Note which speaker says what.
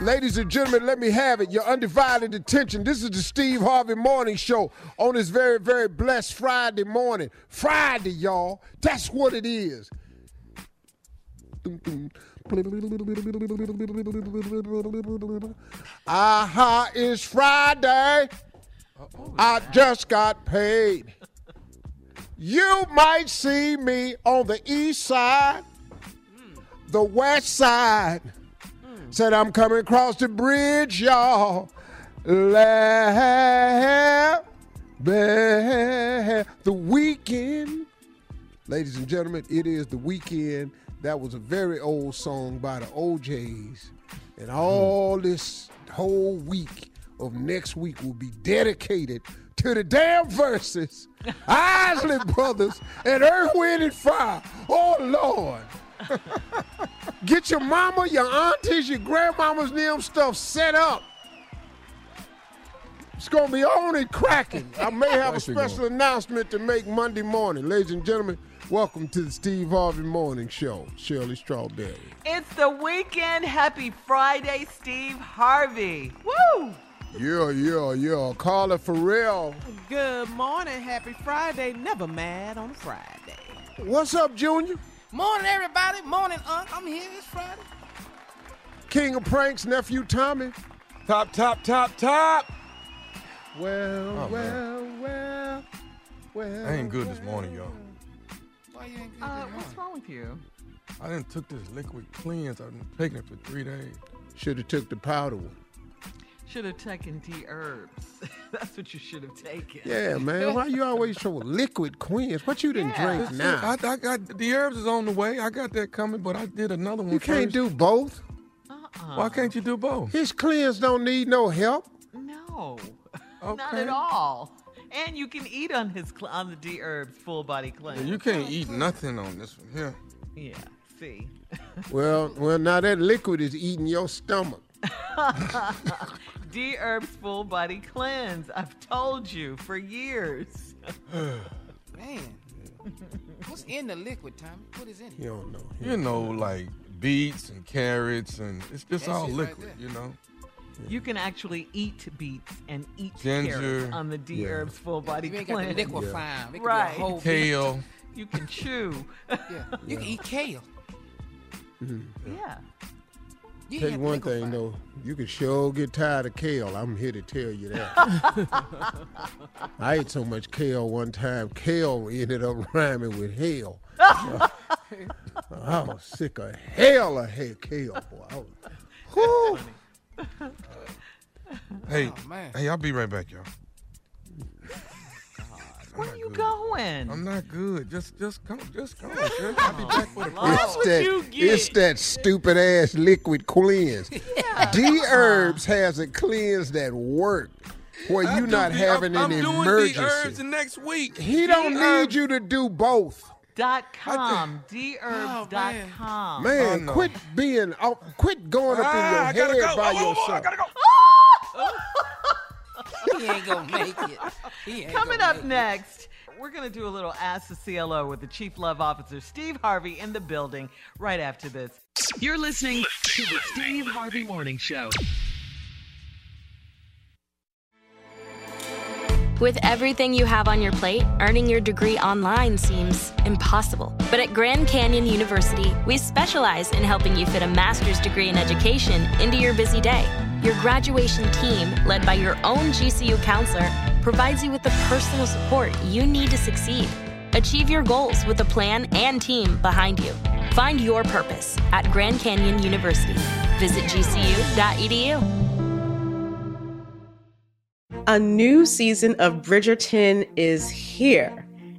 Speaker 1: Ladies and gentlemen, let me have it. Your undivided attention. This is the Steve Harvey Morning Show on this very, very blessed Friday morning. Friday, y'all. That's what it is. Aha, it's Friday. I just got paid. You might see me on the east side, the west side. Said I'm coming across the bridge, y'all. Laugh, the weekend. Ladies and gentlemen, it is the weekend. That was a very old song by the O'Jays. And hmm. all this whole week of next week will be dedicated to the damn Verzuz. Isley Brothers and Earth, Wind, and Fire. Oh, Lord. Get your mama, your aunties, your grandmamas, them stuff set up. It's gonna be on and cracking. I may have a special announcement to make Monday morning. Ladies and gentlemen, welcome to the Steve Harvey Morning Show. Shirley Strawberry.
Speaker 2: It's the weekend. Happy Friday, Steve Harvey. Woo!
Speaker 1: Yeah, yeah, yeah. Carla Ferrell.
Speaker 3: Good morning, happy Friday. Never mad on Friday.
Speaker 1: What's up, Junior?
Speaker 3: Morning, everybody. Morning, Unc. I'm here this Friday.
Speaker 1: King of Pranks, nephew Tommy.
Speaker 4: Top, top, top, top.
Speaker 1: Well,
Speaker 4: Oh,
Speaker 1: well, well, well.
Speaker 4: I ain't good this morning, y'all.
Speaker 3: Why you ain't good
Speaker 2: Uh, what's wrong with you?
Speaker 4: I didn't took this liquid cleanse. I've been taking it for three days.
Speaker 1: Should have took the powder one.
Speaker 2: Should have taken Dherbs. That's what you should have taken.
Speaker 1: Yeah, man. Why you always show liquid queens? What you didn't
Speaker 2: Yeah.
Speaker 1: drink now?
Speaker 4: I, I got the herbs is on the way. I got that coming, but I did another one.
Speaker 1: you can't
Speaker 4: first.
Speaker 1: do both.
Speaker 2: Uh-uh.
Speaker 4: Why can't you do both?
Speaker 1: His cleanse don't need no help.
Speaker 2: No, not
Speaker 4: Okay.
Speaker 2: at all. And you can eat on his cl- on the Dherbs full body cleanse.
Speaker 4: Yeah, you can't eat nothing on this one here.
Speaker 2: Yeah. See.
Speaker 1: Well, well, now that liquid is eating your stomach.
Speaker 2: Dherbs full body cleanse. I've told you for years.
Speaker 3: Man, what's in the liquid, Tommy? What is in it?
Speaker 1: You don't know.
Speaker 4: You know, like beets and carrots, and it's just
Speaker 3: That
Speaker 4: all
Speaker 3: shit right
Speaker 4: liquid,
Speaker 3: there.
Speaker 4: you know.
Speaker 2: You can actually eat beets and eat
Speaker 4: Ginger.
Speaker 2: carrots on the D
Speaker 1: Yeah.
Speaker 2: Herbs Full Body cleanse.
Speaker 3: You ain't got
Speaker 2: Plan.
Speaker 3: the liquefying. It could
Speaker 2: Right.
Speaker 3: Be a whole
Speaker 4: Kale.
Speaker 2: You can chew.
Speaker 3: Yeah. You can eat kale. Mm-hmm.
Speaker 2: yeah.
Speaker 3: You
Speaker 1: Tell you one thing
Speaker 3: liquefy.
Speaker 1: though, you can sure get tired of kale. I'm here to tell you that. I ate so much kale one time, kale ended up rhyming with hell. I was sick of hell of hell kale. Boy. I was, whew.
Speaker 4: Hey,
Speaker 3: Oh, man.
Speaker 4: hey, I'll be right back, y'all.
Speaker 2: You going?
Speaker 4: I'm not good. Just, just come, just come. Sis. I'll be back for the
Speaker 2: That's what
Speaker 1: that,
Speaker 2: you get.
Speaker 1: it's that stupid ass liquid cleanse. D herbs has a cleanse that work where
Speaker 4: I
Speaker 1: you not
Speaker 4: the-
Speaker 1: having
Speaker 4: I'm,
Speaker 1: an
Speaker 4: I'm doing the herbs next week.
Speaker 1: he don't need you to do both.
Speaker 2: Dot com. Dherbs.com.
Speaker 1: Man,
Speaker 4: I know.
Speaker 1: quit being out, quit going up
Speaker 4: Ah,
Speaker 1: in your
Speaker 4: gotta
Speaker 1: head
Speaker 4: go.
Speaker 1: by
Speaker 4: Oh, oh, oh,
Speaker 1: yourself.
Speaker 4: I gotta go.
Speaker 3: He ain't gonna make it. He ain't
Speaker 2: Coming up
Speaker 3: next. it.
Speaker 2: Next, we're going to do a little Ask the CLO with the Chief Love Officer, Steve Harvey, in the building right after this.
Speaker 5: You're listening to the Steve Harvey Morning Show.
Speaker 6: With everything you have on your plate, earning your degree online seems impossible. But at Grand Canyon University, we specialize in helping you fit a master's degree in education into your busy day. Your graduation team, led by your own GCU counselor, provides you with the personal support you need to succeed. Achieve your goals with a plan and team behind you. Find your purpose at Grand Canyon University. Visit gcu.edu.
Speaker 7: A new season of Bridgerton is here.